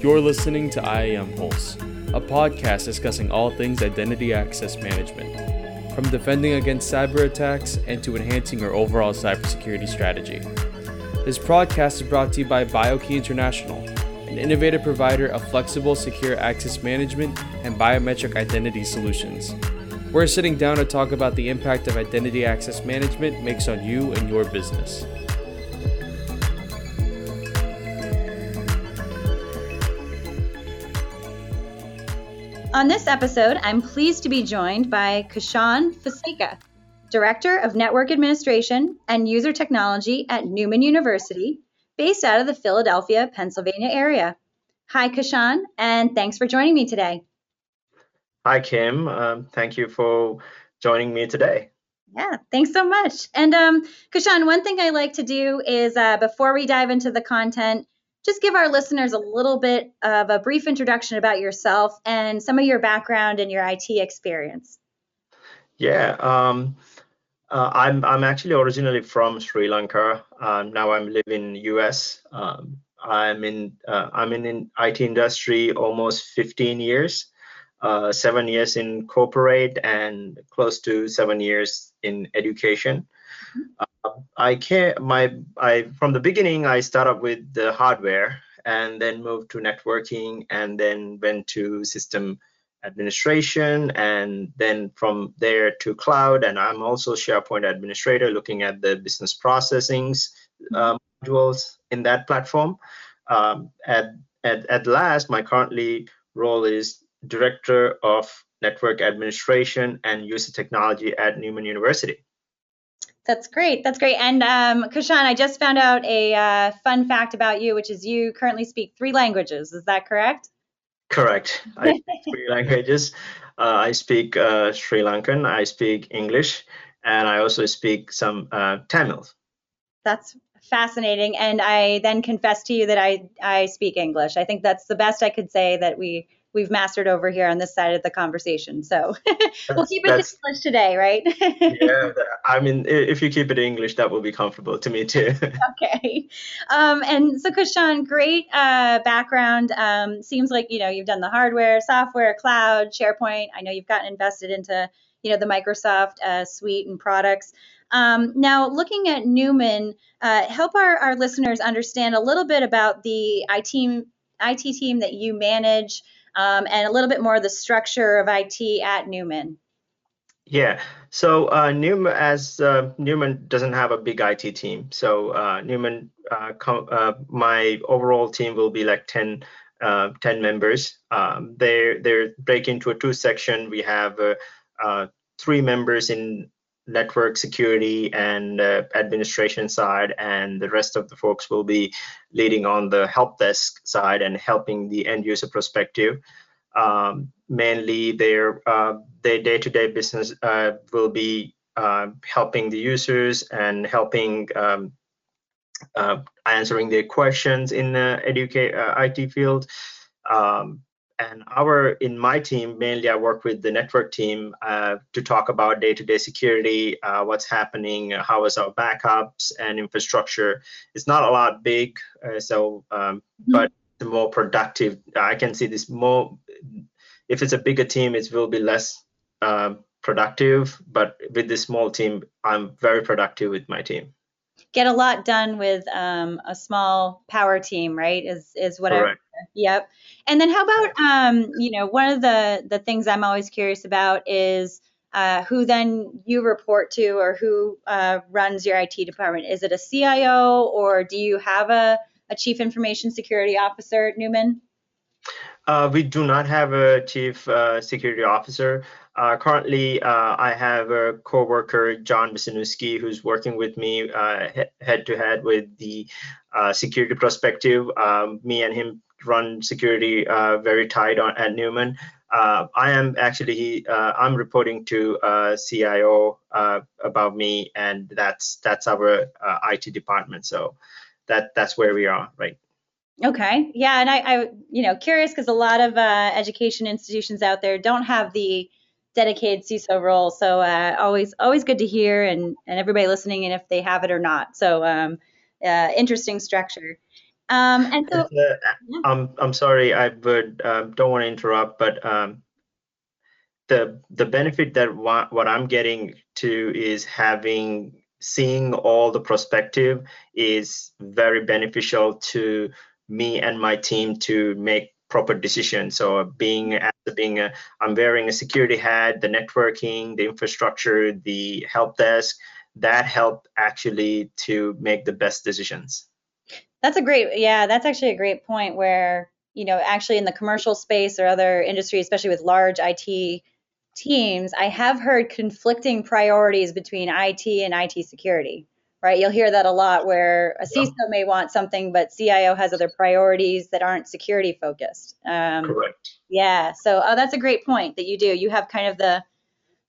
You're listening to IAM Pulse, a podcast discussing all things identity access management, from defending against cyber attacks and to enhancing your overall cybersecurity strategy. This podcast is brought to you by BIO-key International, an innovative provider of flexible, secure access management and biometric identity solutions. We're sitting down to talk about the impact of identity access management makes on you and your business. On this episode, I'm pleased to be joined by Kashan Fonseka, Director of Network Administration and User Technology at Neumann University, based out of the Philadelphia, Pennsylvania area. Hi, Kashan, and thanks for joining me today. Hi, Kim. Um, thank you for joining me today. Yeah, thanks so much. And um, Kashan, one thing I like to do is uh, before we dive into the content, just give our listeners a little bit of a brief introduction about yourself and some of your background and your IT experience. Yeah, um, uh, I'm I'm actually originally from Sri Lanka. Uh, now I'm living in US. Um, I'm in uh, I'm in, in IT industry almost 15 years uh, seven years in corporate and close to seven years in education. I can my I from the beginning I started with the hardware and then moved to networking and then went to system administration and then from there to cloud and I'm also SharePoint administrator looking at the business processings uh, modules in that platform. Um, at, at at last, my currently role is Director of Network Administration and User Technology at Neumann University. That's great. That's great. And um, Kashan, I just found out a uh, fun fact about you, which is you currently speak three languages. Is that correct? Correct. I speak three languages. Uh, I speak uh, Sri Lankan, I speak English, and I also speak some uh, Tamil. That's fascinating. And I then confess to you that I, I speak English. I think that's the best I could say that we we've mastered over here on this side of the conversation. So we'll keep it in English today, right? yeah, I mean, if you keep it in English, that will be comfortable to me too. okay. Um, and so, Kushan, great uh, background. Um, seems like you know you've done the hardware, software, cloud, SharePoint. I know you've gotten invested into you know the Microsoft uh, suite and products. Um, now, looking at Neumann, uh, help our, our listeners understand a little bit about the IT, IT team that you manage um, and a little bit more of the structure of IT at Neumann. Yeah, so uh, Neumann, as uh, Neumann doesn't have a big IT team, so uh, Neumann, uh, uh, my overall team will be like 10, uh, 10 members. Um, they're they're break into a two section. We have three members in network security and uh, administration side, and the rest of the folks will be leading on the help desk side and helping the end user perspective. Um, mainly, their uh, their day-to-day business uh, will be uh, helping the users and helping um, uh, answering their questions in the educate uh, IT field. Um, and our in my team mainly i work with the network team uh, to talk about day-to-day security uh, what's happening how is our backups and infrastructure it's not a lot big uh, so um, mm-hmm. but the more productive i can see this more if it's a bigger team it will be less uh, productive but with this small team i'm very productive with my team get a lot done with um, a small power team, right? Is is what Correct. I yep. And then how about um, you know, one of the the things I'm always curious about is uh, who then you report to or who uh, runs your IT department. Is it a CIO or do you have a, a chief information security officer at Neumann? Uh, we do not have a chief uh, security officer. Uh, currently, uh, I have a coworker, John Wisniewski, who's working with me uh, head to head with the uh, security perspective. Um, me and him run security uh, very tight on, at Neumann. Uh, I am actually I'm reporting to CIO about me, and that's that's our IT department. So that that's where we are right. Okay, yeah, and I, I you know curious because a lot of education institutions out there don't have the dedicated CISO role. So uh, always always good to hear, and and everybody listening, and if they have it or not. So um, uh, interesting structure. Um, and so, uh, I'm I'm sorry, I would um, don't want to interrupt, but um, the the benefit that what, what I'm getting to is having seeing all the perspective is very beneficial to me and my team to make proper decisions. So being as being a, I'm wearing a security hat, the networking, the infrastructure, the help desk, that help actually to make the best decisions. That's a great, yeah, that's actually a great point where, you know, actually in the commercial space or other industries, especially with large IT teams, I have heard conflicting priorities between IT and IT security, right? You'll hear that a lot where a CISO yeah. may want something, but CIO has other priorities that aren't security focused. Um, Correct. Yeah. So oh, that's a great point that you do. You have kind of the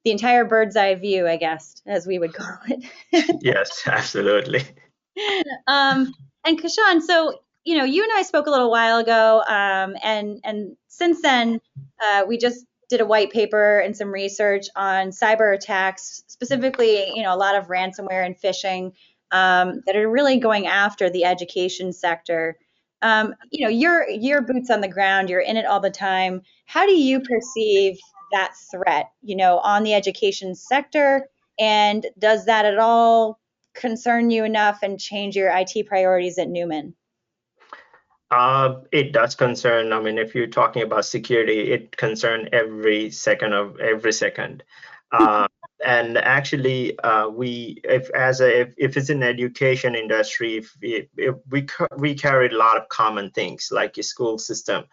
the entire bird's eye view, I guess, as we would call it. yes, absolutely. Um, and Kashan, so you know, you and I spoke a little while ago, um, and and since then, uh, we just did a white paper and some research on cyber attacks, specifically, you know, a lot of ransomware and phishing um, that are really going after the education sector. Um, you know, you're you're boots on the ground, you're in it all the time. How do you perceive that threat, you know, on the education sector? And does that at all concern you enough and change your IT priorities at Newman? Uh, it does concern. I mean, if you're talking about security, it concern every second of every second. Uh, and actually, uh, we if as a if, if it's an education industry, if, if, if we we carry a lot of common things like a school system,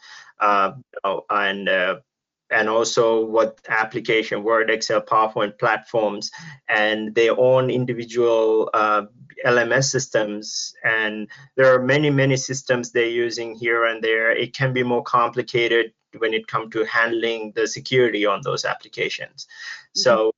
uh, you know, and uh, and also what application word excel powerpoint platforms and their own individual uh, lms systems. And there are many many systems they're using here and there. It can be more complicated when it comes to handling the security on those applications. Mm-hmm. so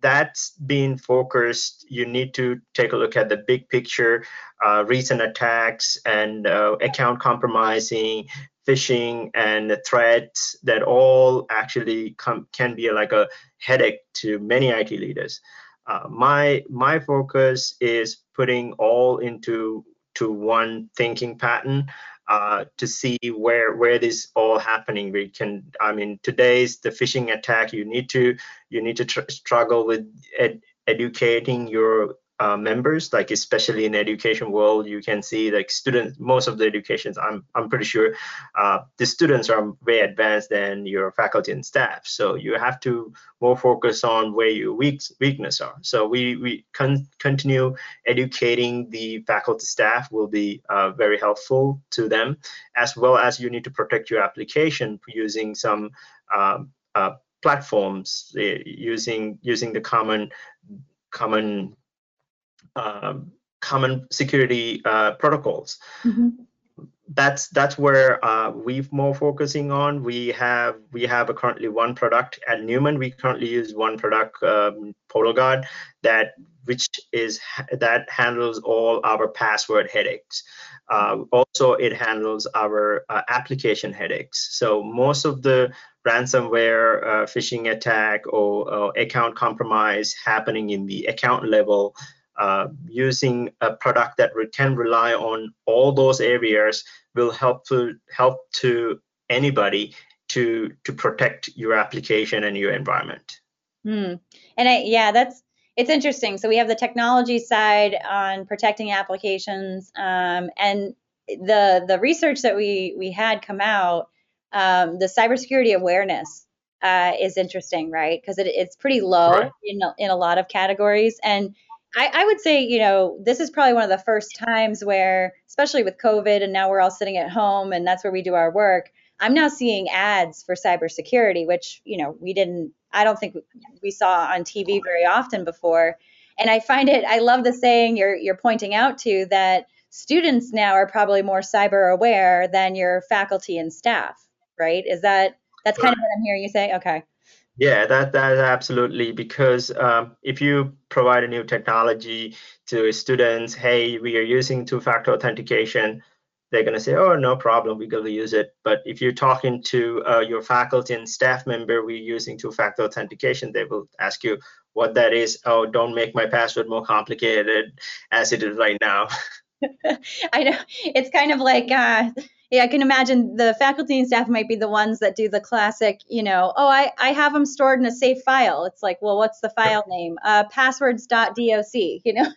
that's been focused you need to take a look at the big picture uh, recent attacks and uh, account compromising phishing and threats that all actually come, can be like a headache to many IT leaders. Uh, my my focus is putting all into to one thinking pattern uh, to see where where this all happening. We can, I mean, today's the phishing attack. You need to you need to tr- struggle with ed- educating your uh, members like especially in education world you can see like students most of the educations i'm i'm pretty sure uh, the students are way advanced than your faculty and staff. So you have to more focus on where your weak weakness are. So we we con- continue educating the faculty staff will be uh, very helpful to them as well as you need to protect your application using some um, uh, platforms uh, using using the common common um, common security uh, protocols. Mm-hmm. That's that's where uh, we're more focusing on. We have we have a currently one product at Neumann. We currently use one product, um, PortalGuard, that which is that handles all our password headaches. Uh, also, it handles our uh, application headaches. So most of the ransomware, uh, phishing attack, or, or, account compromise happening in the account level uh, using a product that can rely on all those areas will help to help to anybody to to protect your application and your environment. Hmm. And I, yeah, that's it's interesting. So we have the technology side on protecting applications, um, and the the research that we we had come out, um, the cybersecurity awareness uh, is interesting, right? Because it, it's pretty low right. in in a lot of categories, and I, I, would say, you know, this is probably one of the first times where, especially with COVID, and now we're all sitting at home and that's where we do our work. I'm now seeing ads for cybersecurity, which, you know, we didn't, I don't think we saw on TV very often before. And I find it, I love the saying you're, you're pointing out to that students now are probably more cyber aware than your faculty and staff, right? Is that, that's kind of what I'm hearing you say? Okay. Yeah, that that absolutely because um, if you provide a new technology to students, hey, we are using two-factor authentication, they're going to say, oh, no problem, we're going to use it. But if you're talking to uh, your faculty and staff member, we're using two-factor authentication, they will ask you what that is. Oh, don't make my password more complicated as it is right now. I know it's kind of like uh, yeah, I can imagine the faculty and staff might be the ones that do the classic, you know, oh, I, I have them stored in a safe file. It's like, well, what's the file name? Uh, passwords.doc, you know?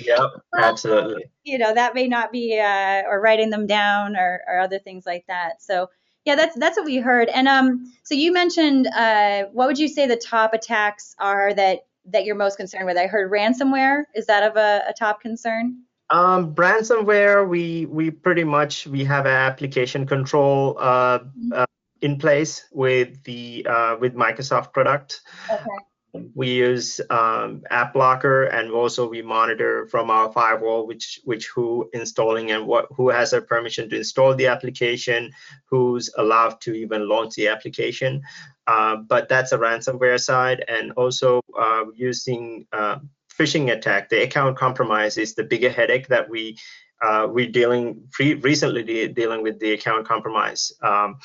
Yep, absolutely. You know, that may not be, uh, or writing them down or, or other things like that. So, yeah, that's that's what we heard. And um, so you mentioned, uh, what would you say the top attacks are that that you're most concerned with? I heard ransomware. Is that of a, a top concern? Um, ransomware, we we pretty much we have an application control uh, mm-hmm. uh, in place with the uh, with Microsoft product. Okay. We use um, AppLocker, and also we monitor from our firewall which which who installing and what who has a permission to install the application, who's allowed to even launch the application. Uh, but that's a ransomware side, and also uh, using uh, phishing attack, the account compromise is the bigger headache that we uh, we're dealing recently de- dealing with the account compromise. Um,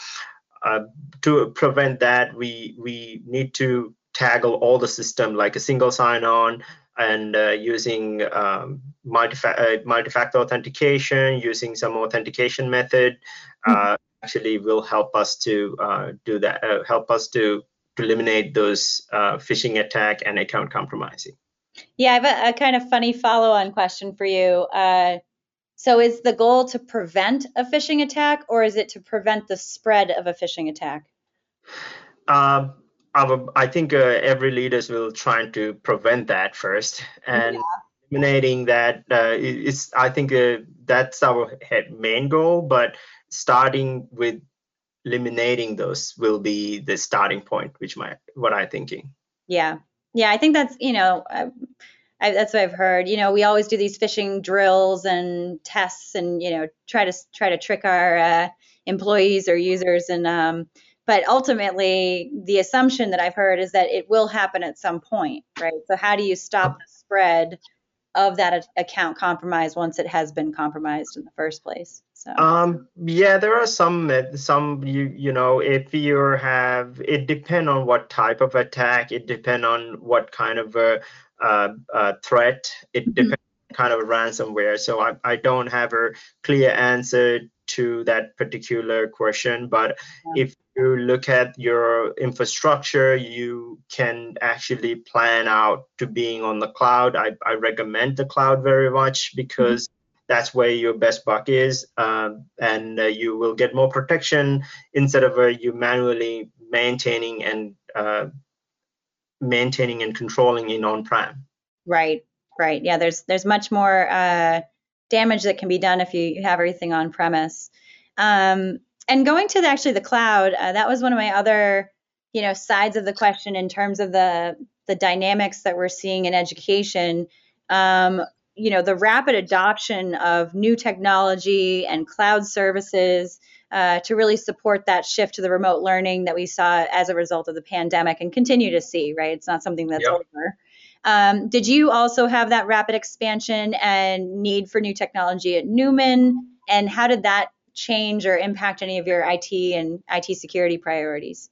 uh, to prevent that, we we need to tackle all the system like a single sign-on and uh, using um, multi-fa- uh, factor authentication, using some authentication method, mm-hmm. actually will help us to uh, do that. help us to eliminate those phishing attack and account compromising. Yeah, I have a, a kind of funny follow on question for you. Uh, so, is the goal to prevent a phishing attack or is it to prevent the spread of a phishing attack? Um, I think uh, every leaders will try to prevent that first and yeah. eliminating that uh, is I think uh, that's our main goal but starting with eliminating those will be the starting point which my what I'm thinking yeah yeah, I think that's you know. I, I, that's what I've heard. You know, we always do these phishing drills and tests, and you know, try to try to trick our uh, employees or users. And um, but ultimately, the assumption that I've heard is that it will happen at some point, right? So how do you stop the spread of that account compromise once it has been compromised in the first place. So um yeah, there are some some you you know if you have it depend on what type of attack, it depend on what kind of a, uh, uh, threat, it mm-hmm. depends kind of ransomware. So I, I don't have a clear answer to that particular question. But yeah. if you look at your infrastructure, you can actually plan out to being on the cloud. I, I recommend the cloud very much because mm-hmm. That's where your best buck is, um, and uh, you will get more protection instead of uh, you manually maintaining and uh, maintaining and controlling in on-prem. Right, right. Yeah, there's there's much more uh, damage that can be done if you have everything on premise. Um, and going to the, actually the cloud, uh, that was one of my other, you know, sides of the question in terms of the the dynamics that we're seeing in education. Um, you know, the rapid adoption of new technology and cloud services uh, to really support that shift to the remote learning that we saw as a result of the pandemic and continue to see. Right, it's not something that's yep. over. Um, did you also have that rapid expansion and need for new technology at Newman? And how did that change or impact any of your IT and IT security priorities?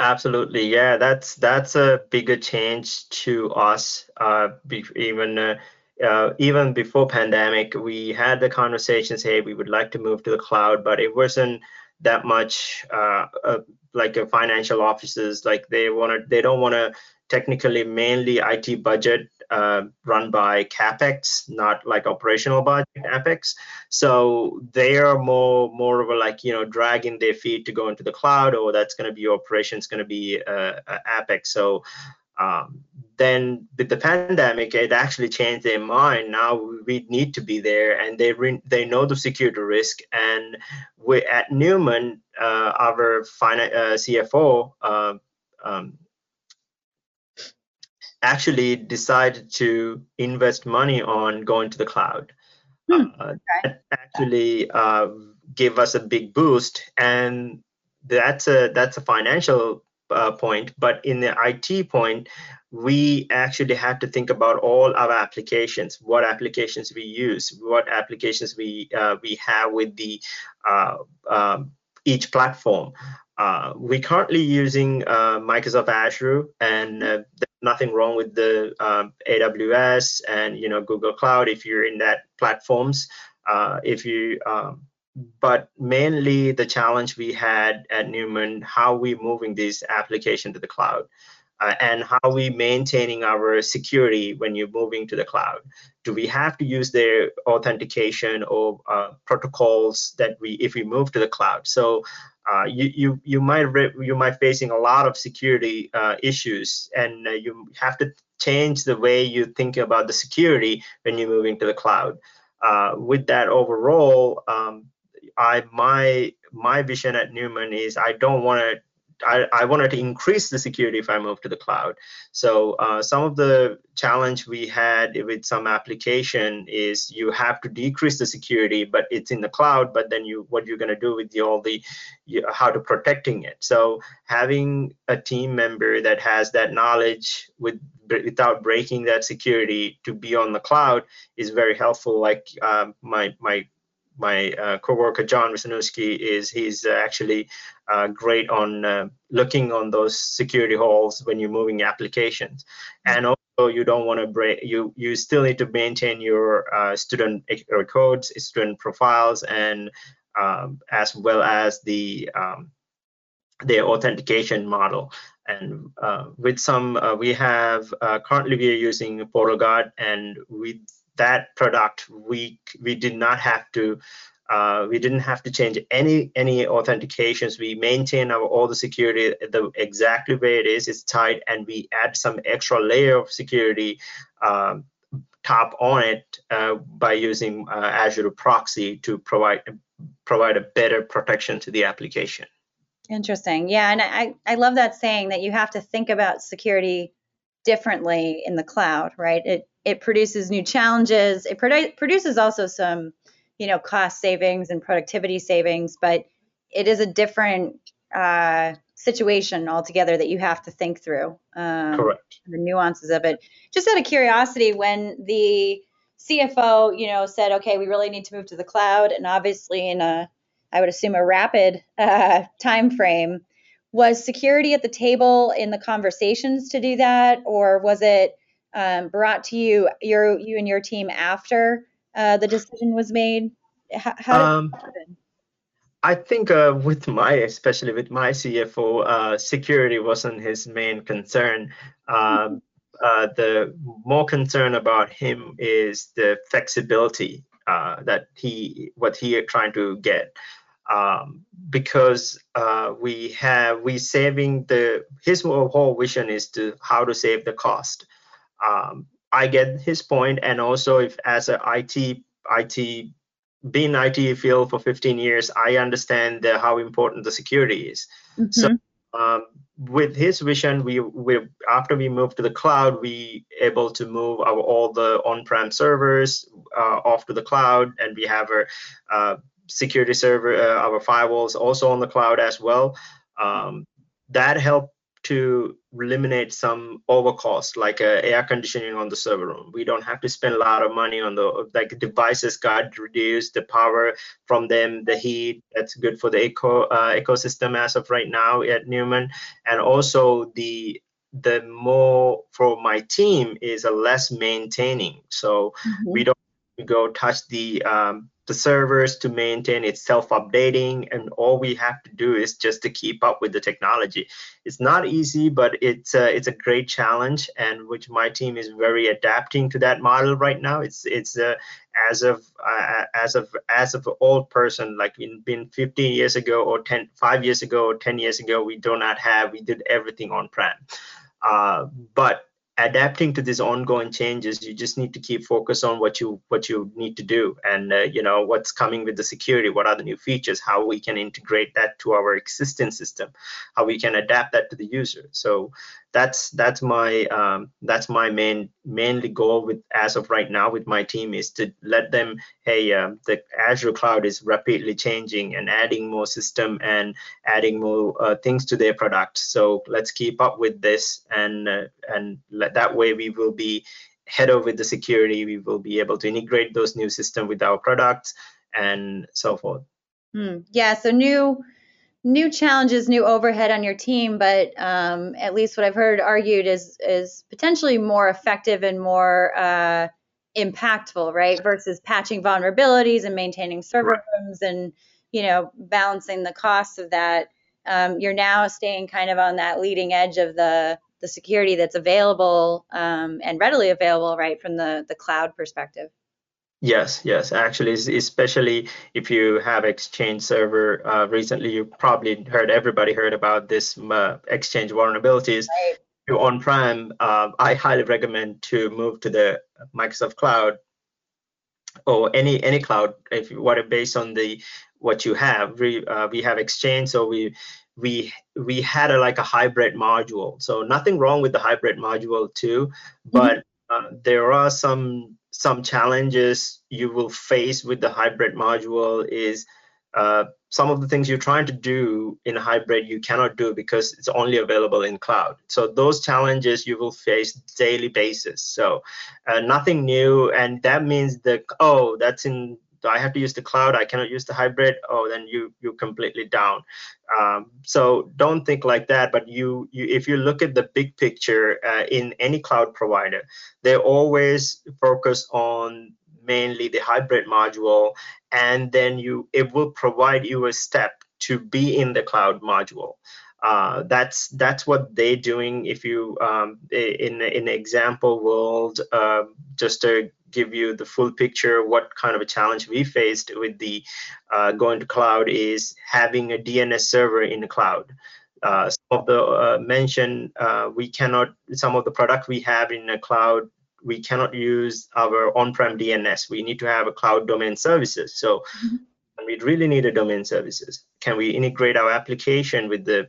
Absolutely, yeah. That's that's a bigger change to us. Uh, even uh, uh, even before pandemic, we had the conversations. Hey, we would like to move to the cloud, but it wasn't that much uh, uh, like a financial offices. Like they want to, they don't want to technically mainly IT budget uh, run by capex, not like operational budget capex. So they are more more of a like you know dragging their feet to go into the cloud, or that's going to be your operations going to be uh, opex. So um, then with the pandemic, it actually changed their mind. Now we need to be there, and they re- they know the security risk. And we at Neumann, uh, our finance uh, CFO. Uh, um, actually decided to invest money on going to the cloud. Hmm. Uh, okay. actually uh, give us a big boost, and that's a that's a financial uh, point. But in the IT point, we actually have to think about all our applications, what applications we use, what applications we uh, we have with the uh, um, each platform. Uh, we currently using uh, Microsoft Azure, and uh, there's nothing wrong with the um, AWS and you know Google Cloud if you're in that platforms. Uh, if you, um, but mainly the challenge we had at Neumann, how we moving this application to the cloud uh, and how we maintaining our security when you're moving to the cloud. Do we have to use their authentication or uh, protocols that we if we move to the cloud? So uh, you you you might you might facing a lot of security uh, issues, and uh, you have to change the way you think about the security when you're moving to the cloud. Uh, with that overall, um, I my my vision at Neumann is I don't want to I, I, wanted to increase the security if I move to the cloud. So uh, some of the challenge we had with some application is you have to decrease the security, but it's in the cloud. But then you what you're going to do with the, all the you, how to protecting it. So having a team member that has that knowledge with without breaking that security to be on the cloud is very helpful. Like um, my my my uh, coworker John Wisniewski is he's uh, actually uh, great on uh, looking on those security holes when you're moving applications, and also you don't want to break. You you still need to maintain your uh, student codes, student profiles, and um, as well as the um, the authentication model. And uh, with some, we have currently we are using PortalGuard, and with that product, we we did not have to uh, we didn't have to change any any authentications. We maintain our all the security the exactly way it is. It's tight, and we add some extra layer of security um, top on it uh, by using uh, Azure Proxy to provide provide a better protection to the application. Interesting. Yeah, and I I love that saying that you have to think about security differently in the cloud, right? It it produces new challenges. It produ- produces also some, you know, cost savings and productivity savings, but it is a different uh, situation altogether that you have to think through. Um, Correct. The nuances of it. Just out of curiosity, when the CFO, you know, said, okay, we really need to move to the cloud, and obviously in a, I would assume a rapid uh, time frame, was security at the table in the conversations to do that, or was it um, brought to you, your you and your team after uh, the decision was made? How, how um, I think uh, with my, especially with my CFO, uh, security wasn't his main concern. Um, uh, the more concern about him is the flexibility uh, that he, what he trying to get. Um, because uh, we have we saving the his whole vision is to how to save the cost um, I get his point, and also if as a IT IT being IT field for 15 years, I understand the, how important the security is. Mm-hmm. So um, with his vision, we we after we move to the cloud, we able to move our all the on-prem servers uh, off to the cloud, and we have a, uh, security server, uh, our firewalls also on the cloud as well. Um, that helped to eliminate some overcost like uh, air conditioning on the server room we don't have to spend a lot of money on the like devices got reduced the power from them the heat that's good for the eco uh, ecosystem as of right now at neumann and also the the more for my team is a less maintaining so mm-hmm. we don't go touch the um, the servers to maintain it's self-updating and all we have to do is just to keep up with the technology. It's not easy but it's a, it's a great challenge and which my team is very adapting to that model right now. It's it's uh, as of uh, as of as of old person like in been 15 years ago or 10 5 years ago or 10 years ago we do not have we did everything on prem uh, but adapting to these ongoing changes you just need to keep focus on what you what you need to do. And uh, you know what's coming with the security what are the new features how we can integrate that to our existing system how we can adapt that to the user. So that's that's my um, that's my main mainly goal with as of right now with my team is to let them hey uh, the azure cloud is rapidly changing and adding more system and adding more uh, things to their product. So let's keep up with this and uh, and let, that way we will be head over the security. We will be able to integrate those new system with our products and so forth. Hmm. yeah so new new challenges, new overhead on your team, but um, at least what I've heard argued is is potentially more effective and more uh, impactful, right? Versus patching vulnerabilities and maintaining server rooms and you know balancing the costs of that. Um, you're now staying kind of on that leading edge of the the security that's available um, and readily available, right, from the the cloud perspective. Yes, yes. Actually, especially if you have Exchange Server, uh, recently you probably heard everybody heard about this uh, Exchange vulnerabilities. Right. To on-prem, uh, I highly recommend to move to the Microsoft Cloud or any any cloud if you what based on the what you have. We uh, we have Exchange, so we we we had a like a hybrid module. So nothing wrong with the hybrid module too, but mm-hmm. uh, there are some some challenges you will face with the hybrid module is uh, some of the things you're trying to do in hybrid you cannot do because it's only available in cloud. So those challenges you will face daily basis. So uh, nothing new and that means that oh that's in I have to use the cloud? I cannot use the hybrid. Oh, then you you completely down. Um, so don't think like that. But you you if you look at the big picture uh, in any cloud provider, they always focus on mainly the hybrid module, and then you it will provide you a step to be in the cloud module. Uh, that's that's what they're doing. If you um, in in example world, uh, just to give you the full picture what kind of a challenge we faced with the uh, going to cloud is having a DNS server in the cloud. Uh, some of the uh, mentioned uh, we cannot some of the product we have in the cloud we cannot use our on-prem DNS. We need to have a cloud domain services. So mm-hmm we really need a domain services. Can we integrate our application with the,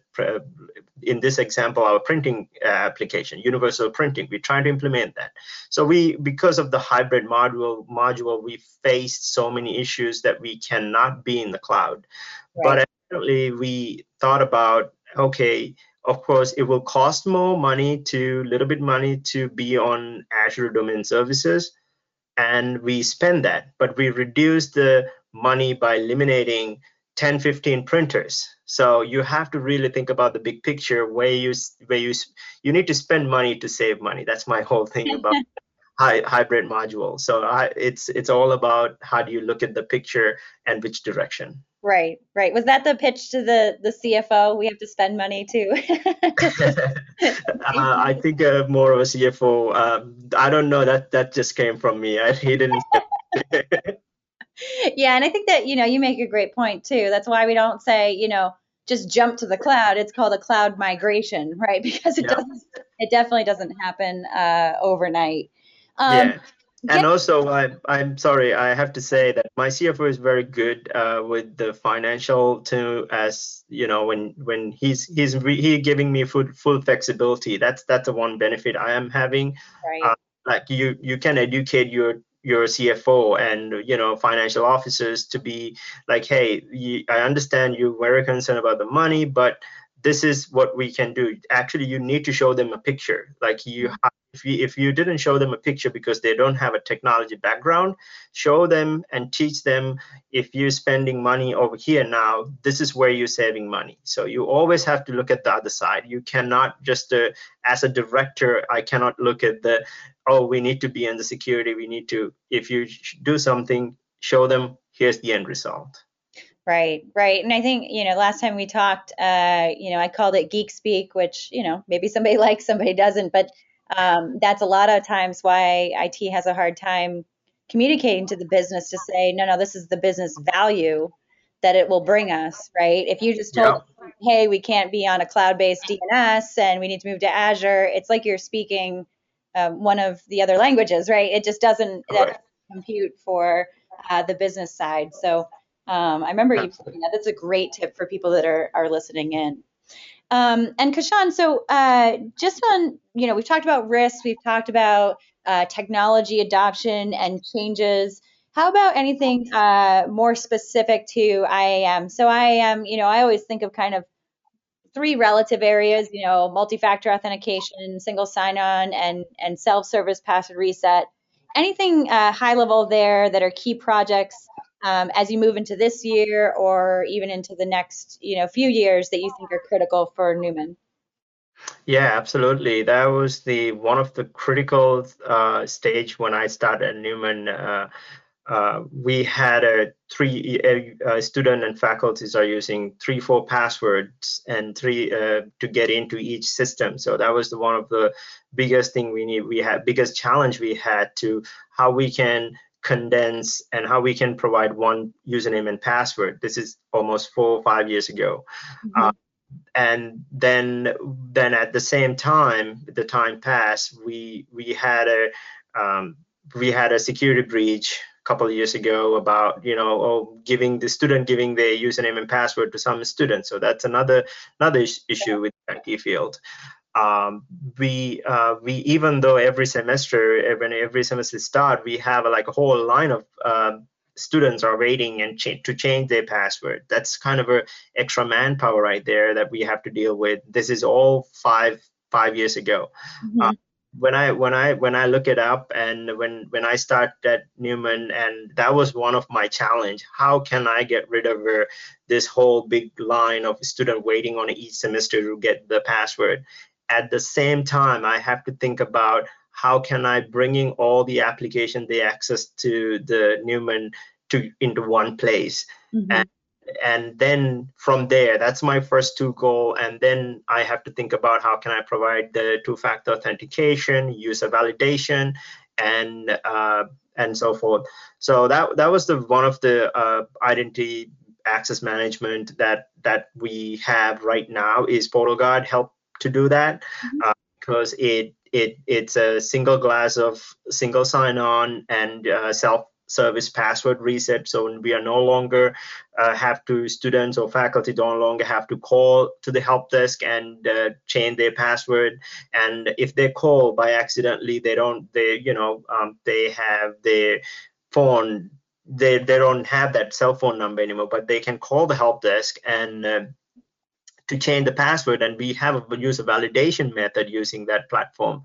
in this example, our printing uh, application, universal printing? We're trying to implement that. So we, because of the hybrid module, module, we faced so many issues that we cannot be in the cloud. Right. But actually, we thought about, okay, of course, it will cost more money to, a little bit money to be on Azure Domain Services and we spend that, but we reduce the money by eliminating 10 15 printers. So you have to really think about the big picture where you where you you need to spend money to save money. That's my whole thing about hybrid module. So I, it's it's all about how do you look at the picture and which direction. Right right. Was that the pitch to the the cfo we have to spend money too uh, i think uh, more of a cfo um, i don't know. That that just came from me. I, he didn't yeah, and I think that you know you make a great point too. That's why we don't say you know just jump to the cloud. It's called a cloud migration, right? Because it yeah. doesn't, it definitely doesn't happen uh, overnight. Um, yeah. And also, I, I'm sorry, I have to say that my CFO is very good uh, with the financial too. As you know, when when he's he's re- he giving me full full flexibility. That's that's the one benefit I am having. Right. Uh, like you you can educate your your CFO and you know financial officers to be like, hey, you, I understand you're very concerned about the money, but this is what we can do. Actually, you need to show them a picture. Like you, mm. If you if you didn't show them a picture because they don't have a technology background, show them and teach them. If you're spending money over here now, this is where you're saving money. So you always have to look at the other side. You cannot just uh, as a director, I cannot look at the oh, we need to be in the security. We need to, if you do something, show them here's the end result. Right, right. And I think, you know, last time we talked, uh, you know, I called it geek speak, which, you know, maybe somebody likes, somebody doesn't, but um, that's a lot of times why IT has a hard time communicating to the business to say, no, no, this is the business value that it will bring us, right? If you just told, yeah. hey, we can't be on a cloud based DNS and we need to move to Azure, it's like you're speaking um, one of the other languages, right? It just doesn't right. compute for uh, the business side. So um, I remember Absolutely. you that. That's a great tip for people that are are listening in. Um, and Kashan, so uh, just on, you know, we've talked about risks, we've talked about uh, technology adoption and changes. How about anything uh, more specific to IAM? So IAM, you know, I always think of kind of three relative areas, you know, multi-factor authentication, single sign-on, and and self-service password reset. Anything uh, high level there that are key projects um, as you move into this year or even into the next you know few years that you think are critical for Neumann? Yeah, absolutely. That was the one of the critical uh, stage when I started at Neumann. Uh, uh, we had a three student and faculties are using three four passwords and three uh, to get into each system so that was the one of the biggest thing we need we had biggest challenge we had to how we can condense and how we can provide one username and password. This is almost four or five years ago. Mm-hmm. Uh, and then then at the same time the time passed we we had a um, we had a security breach a couple of years ago about you know oh, giving the student giving their username and password to some students so that's another another issue with IT field um, we uh, we even though every semester when every semester start we have a, like a whole line of uh, students are waiting and ch- to change their password that's kind of a extra manpower right there that we have to deal with this is all five five years ago mm-hmm. uh, when I when I when I look it up and when when I start at Neumann and that was one of my challenge. How can I get rid of uh, this whole big line of student waiting on each semester to get the password? At the same time, I have to think about how can I bringing all the application they access to the Neumann to into one place. Mm-hmm. And and then from there that's my first two goal and then i have to think about how can i provide the two factor authentication user validation and uh, and so forth so that that was the one of the uh, identity access management that that we have right now is PortalGuard help to do that mm-hmm. uh, because it it it's a single glass of single sign on and uh, self service password reset. So we are no longer uh, have to students or faculty no longer have to call to the help desk and uh, change their password. And if they call by accidentally, they don't they you know um, they have their phone they they don't have that cell phone number anymore, but they can call the help desk and uh, to change the password and we have a user validation method using that platform.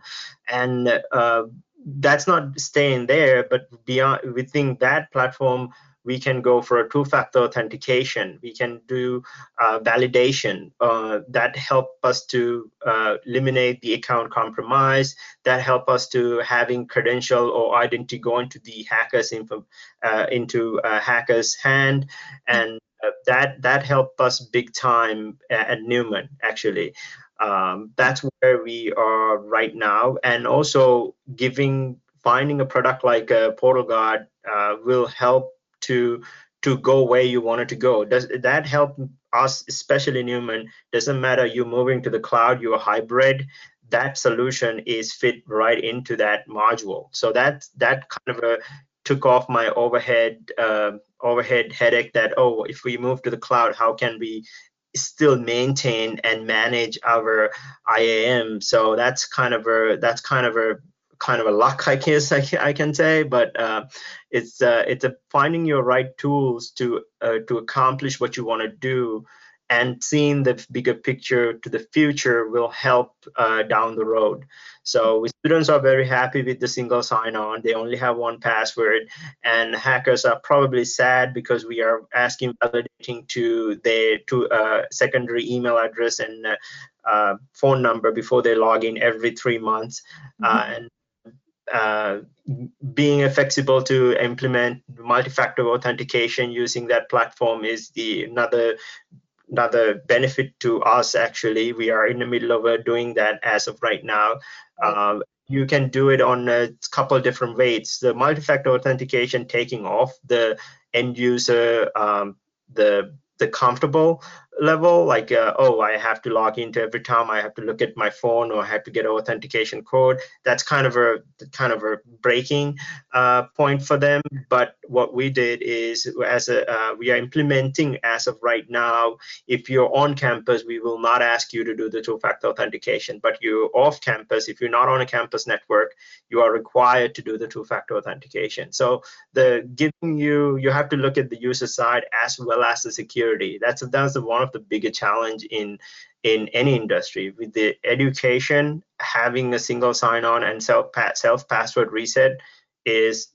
And uh, that's not staying there, but beyond within that platform, we can go for a two-factor authentication. We can do uh, validation uh, that help us to uh, eliminate the account compromise. That help us to having credential or identity go into the hackers info, uh, into hacker's hand, and uh, that that help us big time at Neumann actually um, that's where we are right now and also giving finding a product like a PortalGuard uh, will help to to go where you wanted to go. Does that help us especially neumann? Doesn't matter you're moving to the cloud you're hybrid that solution is fit right into that module. So that that kind of a took off my overhead uh, overhead headache that oh if we move to the cloud how can we still maintain and manage our IAM. So that's kind of a that's kind of a kind of a luck, I guess I can, I can say. But uh, it's uh, it's a finding your right tools to uh, to accomplish what you want to do and seeing the bigger picture to the future will help uh, down the road. So students are very happy with the single sign-on. They only have one password, and hackers are probably sad because we are asking validating to their to uh, secondary email address and uh, uh phone number before they log in every three months, uh, mm-hmm. and uh, being flexible to implement multi-factor authentication using that platform is the another another benefit to us actually. We are in the middle of uh, doing that as of right now. Um, you can do it on a couple different ways. The multi-factor authentication taking off the end user um, the the comfortable level like uh, oh i have to log into every time i have to look at my phone or i have to get authentication code that's kind of a kind of a breaking uh, point for them. But what we did is as a uh, we are implementing as of right now if you're on campus we will not ask you to do the two-factor authentication. But you're off campus if you're not on a campus network you are required to do the two-factor authentication. So the giving you you have to look at the user side as well as the security. That's that's the one of the bigger challenge in in any industry with the education having a single sign-on and self self password reset is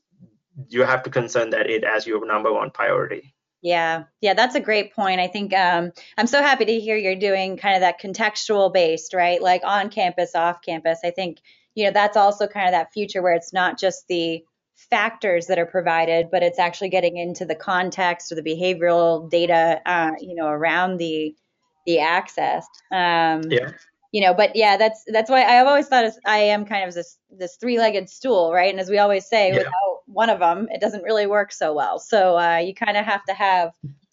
you have to concern that it as your number one priority. Yeah, yeah, that's a great point. I think um, I'm so happy to hear you're doing kind of that contextual based, right? Like on campus, off campus. I think you know that's also kind of that future where it's not just the factors that are provided, but it's actually getting into the context or the behavioral data, uh, you know, around the the access. Um, yeah. you know but yeah that's that's why i've always thought i am kind of this this three-legged stool right? And as we always say yeah. without one of them it doesn't really work so well. So uh, you kind of have to have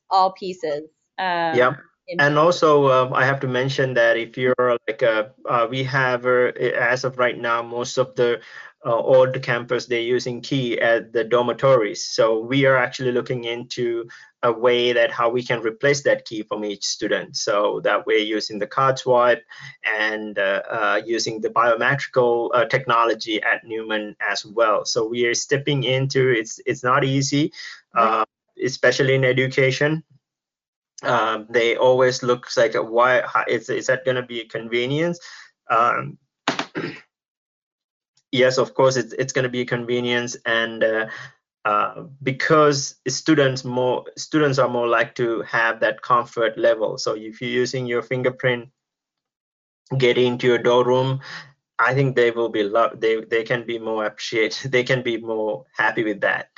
all pieces um, yeah. and also uh, i have to mention that if you're like a uh, we have uh, as of right now most of the uh, old campus they're using key at the dormitories so we are actually looking into a way that how we can replace that key from each student. So that way, using the card swipe and uh, uh, using the biometrical uh, technology at Neumann as well. So we are stepping into it's it's not easy, uh, especially in education. Um, they always looks like a, why is is that going to be a convenience? Um, yes, of course, it's it's going to be a convenience and uh, uh, because students more students are more like to have that comfort level. So if you're using your fingerprint, get into your door room, I think they will be lo- they they can be more appreciate they can be more happy with that.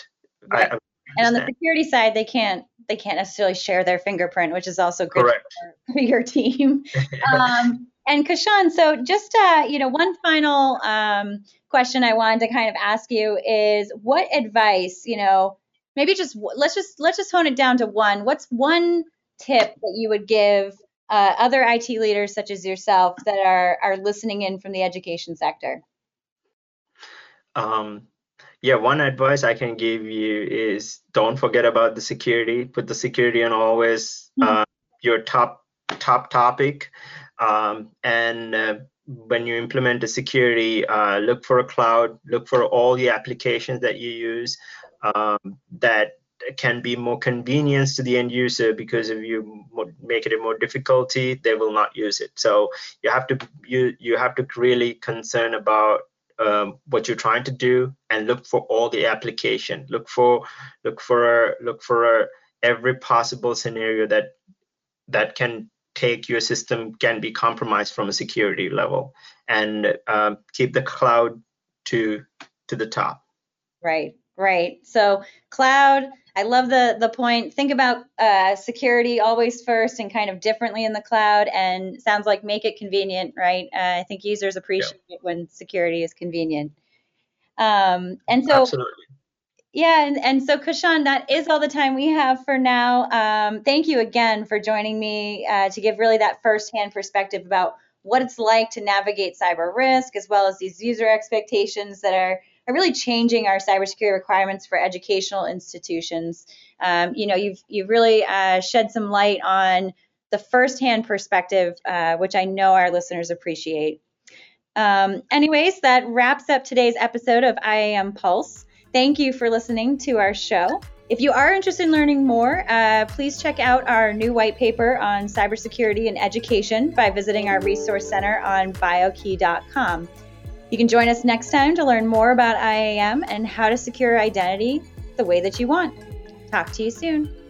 Right. I, I and on the security side, they can't they can't necessarily share their fingerprint, which is also good for, for your team. um, and Kushan, so just uh, you know, one final um, question I wanted to kind of ask you is, what advice, you know, maybe just let's just let's just hone it down to one. What's one tip that you would give uh, other IT leaders such as yourself that are are listening in from the education sector? Um, yeah, one advice I can give you is don't forget about the security. Put the security on always mm-hmm. uh, your top top topic um, and uh, when you implement a security, uh, look for a cloud, look for all the applications that you use um, that can be more convenience to the end user because if you make it a more difficulty, they will not use it. So you have to you you have to really concern about um, what you're trying to do and look for all the application. Look for look for look for every possible scenario that that can take your system can be compromised from a security level and uh, keep the cloud to to the top. Right right. So cloud i love the the point. Think about uh, security always first and kind of differently in the cloud and sounds like make it convenient right? Uh, i think users appreciate yeah. it when security is convenient. Um, and so Absolutely. Yeah, and, and so Kushan, that is all the time we have for now. Um, thank you again for joining me uh, to give really that firsthand perspective about what it's like to navigate cyber risk, as well as these user expectations that are, are really changing our cybersecurity requirements for educational institutions. Um, you know, you've you've really uh, shed some light on the firsthand perspective, uh, which I know our listeners appreciate. Um, anyways, that wraps up today's episode of IAM Pulse. Thank you for listening to our show. If you are interested in learning more, uh, please check out our new white paper on cybersecurity and education by visiting our resource center on biokey.com. You can join us next time to learn more about IAM and how to secure identity the way that you want. Talk to you soon.